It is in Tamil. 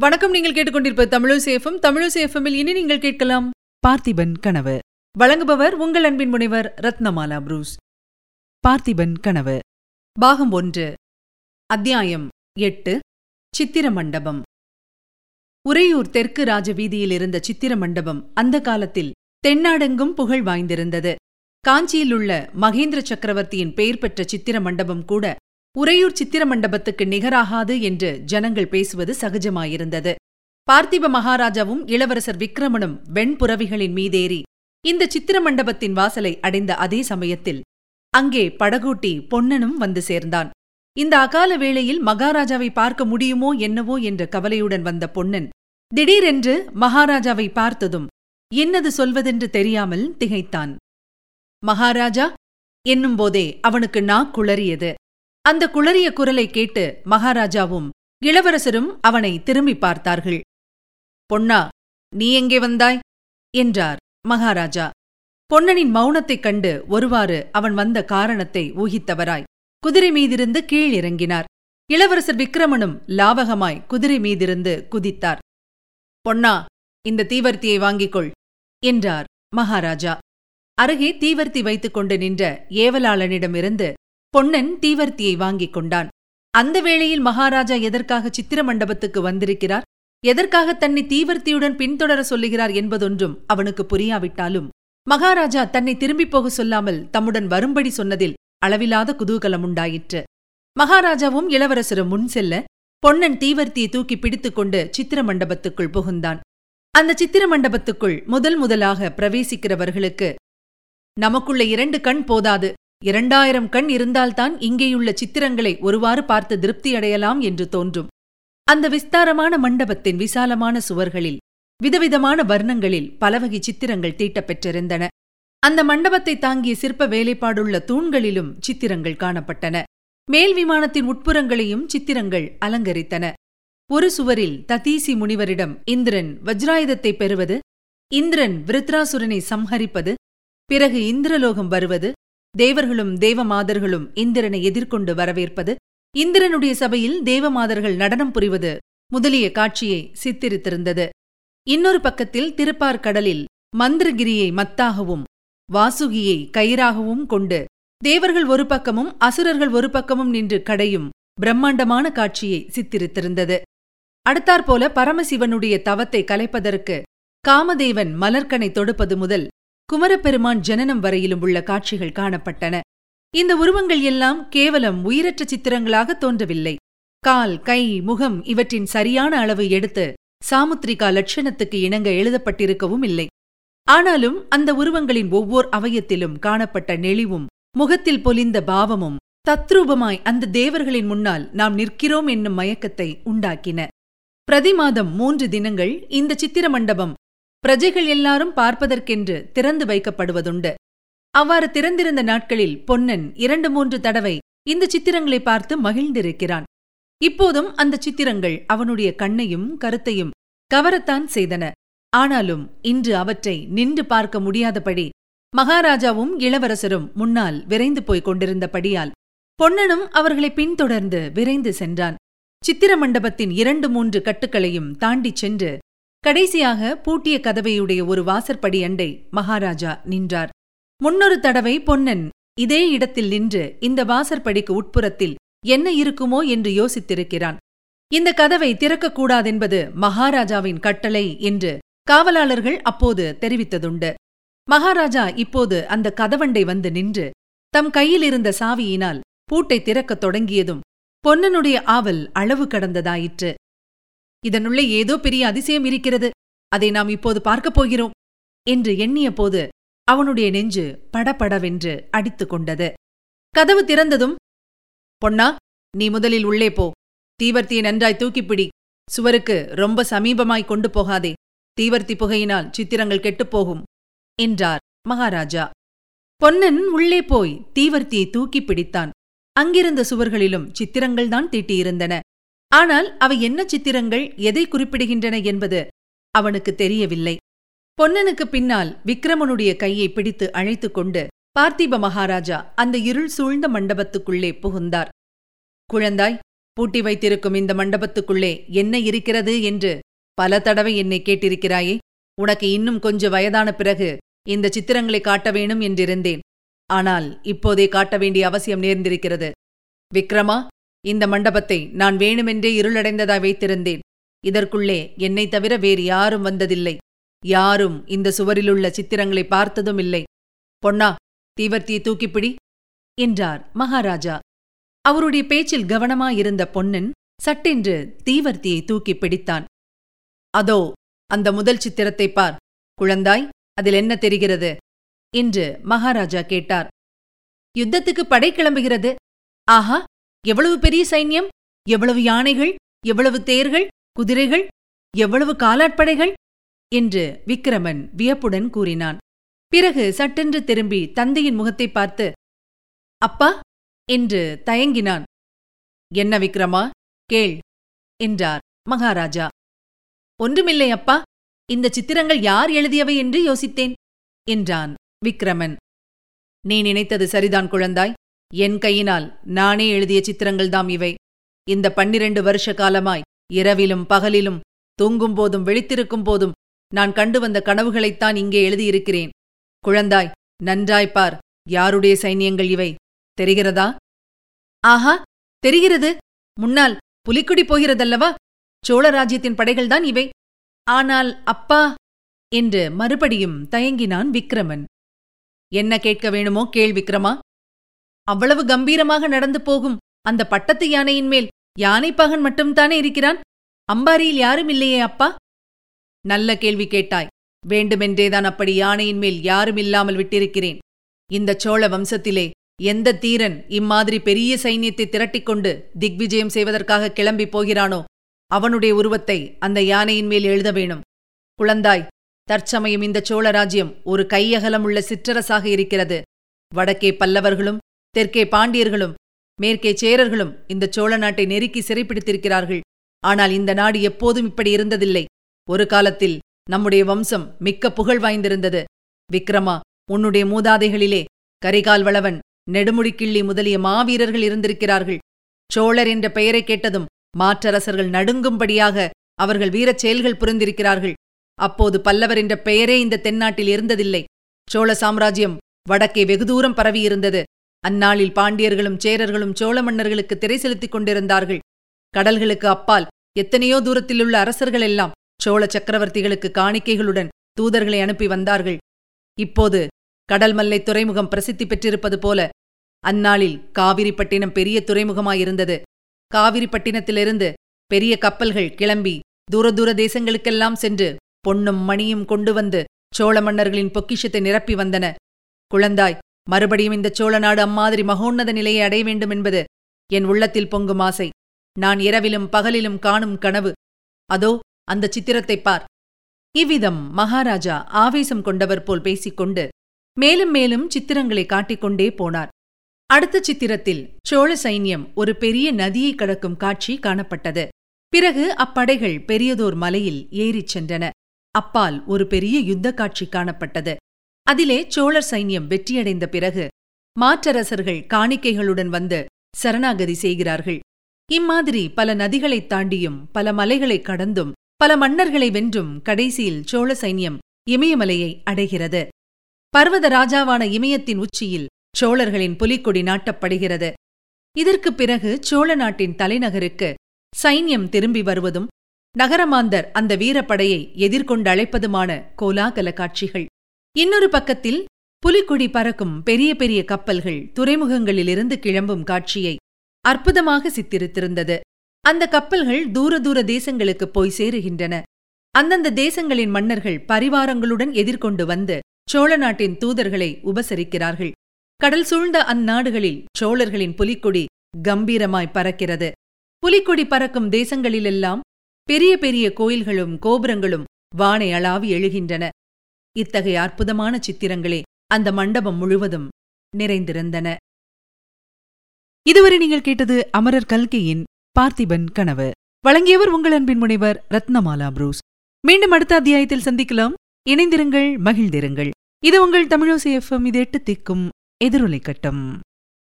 வணக்கம் நீங்கள் கேட்டுக்கொண்டிருப்ப தமிழசேஃபம் தமிழசேஃபமில் இனி நீங்கள் கேட்கலாம் பார்த்திபன் கனவு. வழங்குபவர் உங்கள் அன்பின் முனைவர் ரத்னமாலா புரூஸ். பார்த்திபன் கனவு. பாகம் ஒன்று. அத்தியாயம் எட்டு. சித்திர மண்டபம். உறையூர் தெற்கு ராஜ வீதியில் இருந்த சித்திர மண்டபம் அந்த காலத்தில் தென்னாடெங்கும் புகழ் வாய்ந்திருந்தது. காஞ்சியிலுள்ள மகேந்திர சக்கரவர்த்தியின் பெயர் பெற்ற சித்திர மண்டபம் கூட உறையூர் சித்திர மண்டபத்துக்கு நிகராகாது என்று ஜனங்கள் பேசுவது சகஜமாயிருந்தது. பார்த்திப மகாராஜாவும் இளவரசர் விக்ரமனும் வெண்புறவிகளின் மீதேறி இந்த சித்திர மண்டபத்தின் வாசலை அடைந்த அதே சமயத்தில் அங்கே படகூட்டி பொன்னனும் வந்து சேர்ந்தான். இந்த அகால வேளையில் மகாராஜாவை பார்க்க முடியுமோ என்னவோ என்ற கவலையுடன் வந்த பொன்னன் திடீரென்று மகாராஜாவை பார்த்ததும் என்னது சொல்வதென்று தெரியாமல் திகைத்தான். மகாராஜா என்னும் போதே அவனுக்கு நா குளறியது. அந்த குளறிய குரலை கேட்டு மகாராஜாவும் இளவரசரும் அவனை திரும்பி பார்த்தார்கள். பொன்னா நீ எங்கே வந்தாய்? என்றார் மகாராஜா. பொன்னனின் மௌனத்தைக் கண்டு ஒருவாறு அவன் வந்த காரணத்தை ஊகித்தவராய் குதிரை மீதிருந்து கீழ் இறங்கினார் இளவரசர் விக்ரமனும் லாவகமாய் குதிரை மீதிருந்து குதித்தார். பொன்னா இந்த தீவர்த்தியை வாங்கிக் என்றார் மகாராஜா. அருகே தீவர்த்தி வைத்துக் கொண்டு நின்ற ஏவலாளனிடமிருந்து பொன்னன் தீவர்த்தியை வாங்கிக் கொண்டான். அந்த வேளையில் மகாராஜா எதற்காக சித்திர மண்டபத்துக்கு வந்திருக்கிறார்? எதற்காக தன்னை தீவர்த்தியுடன் பின்தொடர சொல்லுகிறார் என்பதொன்றும் அவனுக்கு புரியாவிட்டாலும் மகாராஜா தன்னை திரும்பிப் போக சொல்லாமல் தம்முடன் வரும்படி சொன்னதில் அளவிலாத குதூகலம் உண்டாயிற்று. மகாராஜாவும் இளவரசரும் முன் செல்ல பொன்னன் தீவர்த்தியை தூக்கி பிடித்துக்கொண்டு சித்திர மண்டபத்துக்குள் புகுந்தான். அந்த சித்திர மண்டபத்துக்குள் முதல் முதலாக பிரவேசிக்கிறவர்களுக்கு நமக்குள்ள இரண்டு கண் போதாது. இரண்டாயிரம் கண் இருந்தால்தான் இங்கேயுள்ள சித்திரங்களை ஒருவாறு பார்த்து திருப்தியடையலாம் என்று தோன்றும். அந்த விஸ்தாரமான மண்டபத்தின் விசாலமான சுவர்களில் விதவிதமான வர்ணங்களில் பலவகை சித்திரங்கள் தீட்டப்பெற்றிருந்தன. அந்த மண்டபத்தை தாங்கிய சிற்ப வேலைப்பாடுள்ள தூண்களிலும் சித்திரங்கள் காணப்பட்டன. மேல் விமானத்தின் உட்புறங்களையும் சித்திரங்கள் அலங்கரித்தன. ஒரு சுவரில் ததீசி முனிவரிடம் இந்திரன் வஜ்ராயுதத்தை பெறுவது இந்திரன் விருத்ராசுரனை சம்ஹரிப்பது பிறகு இந்திரலோகம் வருவது தேவர்களும் தேவமாதர்களும் இந்திரனை எதிர்கொண்டு வரவேற்பது இந்திரனுடைய சபையில் தேவமாதர்கள் நடனம் புரிவது முதலிய காட்சியை சித்திரித்திருந்தது. இன்னொரு பக்கத்தில் திருப்பார்கடலில் மந்திரகிரியை மத்தாகவும் வாசுகியை கயிறாகவும் கொண்டு தேவர்கள் ஒரு பக்கமும் அசுரர்கள் ஒரு பக்கமும் நின்று கடையும் பிரம்மாண்டமான காட்சியை சித்திரித்திருந்தது. அடுத்தாற்போல பரமசிவனுடைய தவத்தை கலைப்பதற்கு காமதேவன் மலர்கனை தொடுப்பது முதல் குமரப்பெருமான் ஜனனம் வரையிலும் உள்ள காட்சிகள் காணப்பட்டன. இந்த உருவங்கள் எல்லாம் கேவலம் உயிரற்ற சித்திரங்களாக தோன்றவில்லை. கால் கை முகம் இவற்றின் சரியான அளவு எடுத்து சாமுத்ரிகா லட்சணத்துக்கு இணங்க எழுதப்பட்டிருக்கவும் இல்லை. ஆனாலும் அந்த உருவங்களின் ஒவ்வொரு அவயத்திலும் காணப்பட்ட நெளிவும் முகத்தில் பொலிந்த பாவமும் தத்ரூபமாய் அந்த தேவர்களின் முன்னால் நாம் நிற்கிறோம் என்னும் மயக்கத்தை உண்டாக்கின. பிரதி மாதம் மூன்று தினங்கள் இந்த சித்திர மண்டபம் பிரஜைகள் எல்லாரும் பார்ப்பதற்கென்று திறந்து வைக்கப்படுவதுண்டு. அவ்வாறு திறந்திருந்த நாட்களில் பொன்னன் இரண்டு மூன்று தடவை இந்த சித்திரங்களை பார்த்து மகிழ்ந்திருக்கிறான். இப்போதும் அந்த சித்திரங்கள் அவனுடைய கண்ணையும் கருத்தையும் கவரத்தான் செய்தன. ஆனாலும் இன்று அவற்றை நின்று பார்க்க முடியாதபடி மகாராஜாவும் இளவரசரும் முன்னால் விரைந்து போய்க் கொண்டிருந்தபடியால் பொன்னனும் அவர்களை பின்தொடர்ந்து விரைந்து சென்றான். சித்திர மண்டபத்தின் இரண்டு மூன்று கட்டுக்களையும் தாண்டிச் சென்று கடைசியாக பூட்டிய கதவையுடைய ஒரு வாசற்படி அண்டை மகாராஜா நின்றார். முன்னொரு தடவை பொன்னன் இதே இடத்தில் நின்று இந்த வாசற்படிக்கு உட்புறத்தில் என்ன இருக்குமோ என்று யோசித்திருக்கிறான். இந்த கதவை திறக்கக்கூடாதென்பது மகாராஜாவின் கட்டளை என்று காவலாளர்கள் அப்போது தெரிவித்ததுண்டு. மகாராஜா இப்போது அந்த கதவண்டை வந்து நின்று தம் கையில் இருந்த சாவியினால் பூட்டை திறக்கத் தொடங்கியதும் பொன்னனுடைய ஆவல் அளவு கடந்ததாயிற்று. இதனுள்ளே ஏதோ பெரிய அதிசயம் இருக்கிறது. அதை நாம் இப்போது பார்க்கப் போகிறோம். என்று எண்ணிய போது அவனுடைய நெஞ்சு படபடவென்று அடித்துக் கொண்டது. கதவு திறந்ததும் பொன்னா நீ முதலில் உள்ளே போ. தீவர்த்தியை நன்றாய் தூக்கிப்பிடி சுவருக்கு ரொம்ப சமீபமாய் கொண்டு போகாதே. தீவர்த்தி புகையினால் சித்திரங்கள் கெட்டுப்போகும் என்றார் மகாராஜா. பொன்னன் உள்ளே போய் தீவர்த்தியை தூக்கிப் பிடித்தான். அங்கிருந்த சுவர்களிலும் சித்திரங்கள்தான் தீட்டியிருந்தன. ஆனால் அவை என்ன சித்திரங்கள் எதை குறிப்பிடுகின்றன என்பது அவனுக்கு தெரியவில்லை. பொன்னனுக்கு பின்னால் விக்ரமனுடைய கையை பிடித்து அழைத்துக் கொண்டு பார்த்திப மகாராஜா அந்த இருள் சூழ்ந்த மண்டபத்துக்குள்ளே புகுந்தார். குழந்தாய் பூட்டி வைத்திருக்கும் இந்த மண்டபத்துக்குள்ளே என்ன இருக்கிறது என்று பல தடவை என்னை கேட்டிருக்கிறாயே. உனக்கு இன்னும் கொஞ்ச வயதான பிறகு இந்த சித்திரங்களை காட்ட வேணும் என்றிருந்தேன். ஆனால் இப்போதே காட்ட வேண்டிய அவசியம் நேர்ந்திருக்கிறது. விக்ரமா இந்த மண்டபத்தை நான் வேணுமென்றே இருளடைந்ததா வைத்திருந்தேன். இதற்குள்ளே என்னைத் தவிர வேறு யாரும் வந்ததில்லை. யாரும் இந்த சுவரிலுள்ள சித்திரங்களை பார்த்ததும் இல்லை பொன்னா தீவர்த்தியை தூக்கிப்பிடி என்றார் மகாராஜா. அவருடைய பேச்சில் கவனமாயிருந்த பொன்னன் சட்டென்று தீவர்த்தியை தூக்கிப் பிடித்தான். அதோ அந்த முதல் சித்திரத்தை பார். குழந்தாய் அதில் என்ன தெரிகிறது? என்று மகாராஜா கேட்டார். யுத்தத்துக்கு படை கிளம்புகிறது. ஆஹா! எவ்வளவு பெரிய சைன்யம்? எவ்வளவு யானைகள்? எவ்வளவு தேர்கள்? குதிரைகள்? எவ்வளவு காலாட்படைகள்? என்று விக்கிரமன் வியப்புடன் கூறினான். பிறகு சட்டென்று திரும்பி தந்தையின் முகத்தை பார்த்து அப்பா! என்று தயங்கினான். என்ன விக்ரமா கேள்! என்றார் மகாராஜா. ஒன்றுமில்லை அப்பா! இந்த சித்திரங்கள் யார் எழுதியவை என்று யோசித்தேன்! என்றான் விக்ரமன் நீ நினைத்தது சரிதான் குழந்தாய். என் கையினால் நானே எழுதிய சித்திரங்கள்தாம் இவை. இந்த பன்னிரண்டு வருஷ காலமாய் இரவிலும் பகலிலும் தூங்கும் போதும் விழித்திருக்கும் போதும் நான் கண்டு வந்த கனவுகளைத்தான் இங்கே எழுதியிருக்கிறேன். குழந்தாய் நன்றாய்ப்பார் யாருடைய சைன்யங்கள் இவை? தெரிகிறதா? ஆஹா தெரிகிறது. முன்னால் புலிக்குடி போகிறதல்லவா? சோழ ராஜ்யத்தின் படைகள்தான் இவை. ஆனால் அப்பா! என்று மறுபடியும் தயங்கினான் விக்ரமன். என்ன கேட்க வேணுமோ கேள் விக்ரமா. அவ்வளவு கம்பீரமாக நடந்து போகும் அந்த பட்டத்து யானையின் மேல் யானைப்பாகன் மட்டும்தானே இருக்கிறான்? அம்பாரியில் யாரும் இல்லையே அப்பா? நல்ல கேள்வி கேட்டாய். வேண்டுமென்றேதான் அப்படி யானையின் மேல் யாரும் இல்லாமல் விட்டிருக்கிறேன். இந்த சோழ வம்சத்திலே எந்த தீரன் இம்மாதிரி பெரிய சைன்யத்தை திரட்டிக்கொண்டு திக்விஜயம் செய்வதற்காக கிளம்பி போகிறானோ அவனுடைய உருவத்தை அந்த யானையின் மேல் எழுத வேணும். குழந்தாய் தற்சமயம் இந்த சோழ ராஜ்யம் ஒரு கையகலமுள்ள சிற்றரசாக இருக்கிறது. வடக்கே பல்லவர்களும் தெற்கே பாண்டியர்களும் மேற்கே சேரர்களும் இந்த சோழ நாட்டை நெருக்கி சிறைப்பிடித்திருக்கிறார்கள். ஆனால் இந்த நாடு எப்போதும் இப்படி இருந்ததில்லை. ஒரு காலத்தில் நம்முடைய வம்சம் மிக்க புகழ் வாய்ந்திருந்தது. விக்ரமா உன்னுடைய மூதாதைகளிலே கரிகால் வளவன் நெடுமுடிக்கிள்ளி முதலிய மாவீரர்கள் இருந்திருக்கிறார்கள். சோழர் என்ற பெயரை கேட்டதும் மாற்றரசர்கள் நடுங்கும்படியாக அவர்கள் வீரச் செயல்கள் புரிந்திருக்கிறார்கள். அப்போது பல்லவர் என்ற பெயரே இந்த தென்னாட்டில் இருந்ததில்லை. சோழ சாம்ராஜ்யம் வடக்கே வெகு தூரம் பரவியிருந்தது. அந்நாளில் பாண்டியர்களும் சேரர்களும் சோழ மன்னர்களுக்கு திரை செலுத்திக் கொண்டிருந்தார்கள். கடல்களுக்கு அப்பால் எத்தனையோ தூரத்திலுள்ள அரசர்கள் எல்லாம் சோழ சக்கரவர்த்திகளுக்கு காணிக்கைகளுடன் தூதர்களை அனுப்பி வந்தார்கள். இப்போது கடல்மல்லை துறைமுகம் பிரசித்தி பெற்றிருப்பது போல அந்நாளில் காவிரிப்பட்டினம் பெரிய துறைமுகமாயிருந்தது. காவிரிப்பட்டினத்திலிருந்து பெரிய கப்பல்கள் கிளம்பி தூர தூர தேசங்களுக்கெல்லாம் சென்று பொன்னும் மணியும் கொண்டு வந்து சோழ மன்னர்களின் பொக்கிஷத்தை நிரப்பி வந்தன. குழந்தாய் மறுபடியும் இந்த சோழ நாடு அம்மாதிரி மகோன்னத நிலையை அடைய வேண்டும் என்பது என் உள்ளத்தில் பொங்கும் ஆசை. நான் இரவிலும் பகலிலும் காணும் கனவு. அதோ அந்த சித்திரத்தைப் பார். இவ்விதம் மகாராஜா ஆவேசம் கொண்டவர் போல் பேசிக்கொண்டு மேலும் மேலும் சித்திரங்களை காட்டிக்கொண்டே போனார். அடுத்த சித்திரத்தில் சோழ சைன்யம் ஒரு பெரிய நதியை கடக்கும் காட்சி காணப்பட்டது. பிறகு அப்படைகள் பெரியதோர் மலையில் ஏறிச் சென்றன. அப்பால் ஒரு பெரிய யுத்த காட்சி காணப்பட்டது. அதிலே சோழர் சைன்யம் வெற்றியடைந்த பிறகு மாற்றரசர்கள் காணிக்கைகளுடன் வந்து சரணாகதி செய்கிறார்கள். இம்மாதிரி பல நதிகளைத் தாண்டியும் பல மலைகளைக் கடந்தும் பல மன்னர்களை வென்றும் கடைசியில் சோழ சைன்யம் இமயமலையை அடைகிறது. பர்வத ராஜாவான இமயத்தின் உச்சியில் சோழர்களின் புலிக்கொடி நாட்டப்படுகிறது. இதற்குப் பிறகு சோழ நாட்டின் தலைநகருக்கு சைன்யம் திரும்பி வருவதும் நகரமாந்தர் அந்த வீரப்படையை எதிர்கொண்டு அழைப்பதுமான கோலாகல காட்சிகள். இன்னொரு பக்கத்தில் புலிக்கொடி பறக்கும் பெரிய பெரிய கப்பல்கள் துறைமுகங்களிலிருந்து கிளம்பும் காட்சியை அற்புதமாக சித்திரித்திருந்தது. அந்த கப்பல்கள் தூர தூர தேசங்களுக்கு போய் சேருகின்றன. அந்தந்த தேசங்களின் மன்னர்கள் பரிவாரங்களுடன் எதிர்கொண்டு வந்து சோழ நாட்டின் தூதர்களை உபசரிக்கிறார்கள். கடல் சூழ்ந்த அந்நாடுகளில் சோழர்களின் புலிக்கொடி கம்பீரமாய் பறக்கிறது. புலிக்கொடி பறக்கும் தேசங்களிலெல்லாம் பெரிய பெரிய கோயில்களும் கோபுரங்களும் வானை அளாவி எழுகின்றன. இத்தகைய அற்புதமான சித்திரங்களே அந்த மண்டபம் முழுவதும் நிறைந்திருந்தன. இதுவரை நீங்கள் கேட்டது அமரர் கல்கையின் பார்த்திபன் கனவு. வழங்கியவர் உங்கள் அன்பின் முனைவர் ரத்னமாலா புரூஸ். மீண்டும் அடுத்த அத்தியாயத்தில் சந்திக்கலாம். இணைந்திருங்கள் மகிழ்ந்திருங்கள். இது உங்கள் தமிழோசி எஃப்எம். இது எட்டு திக்கும் எதிரொலை கட்டம்.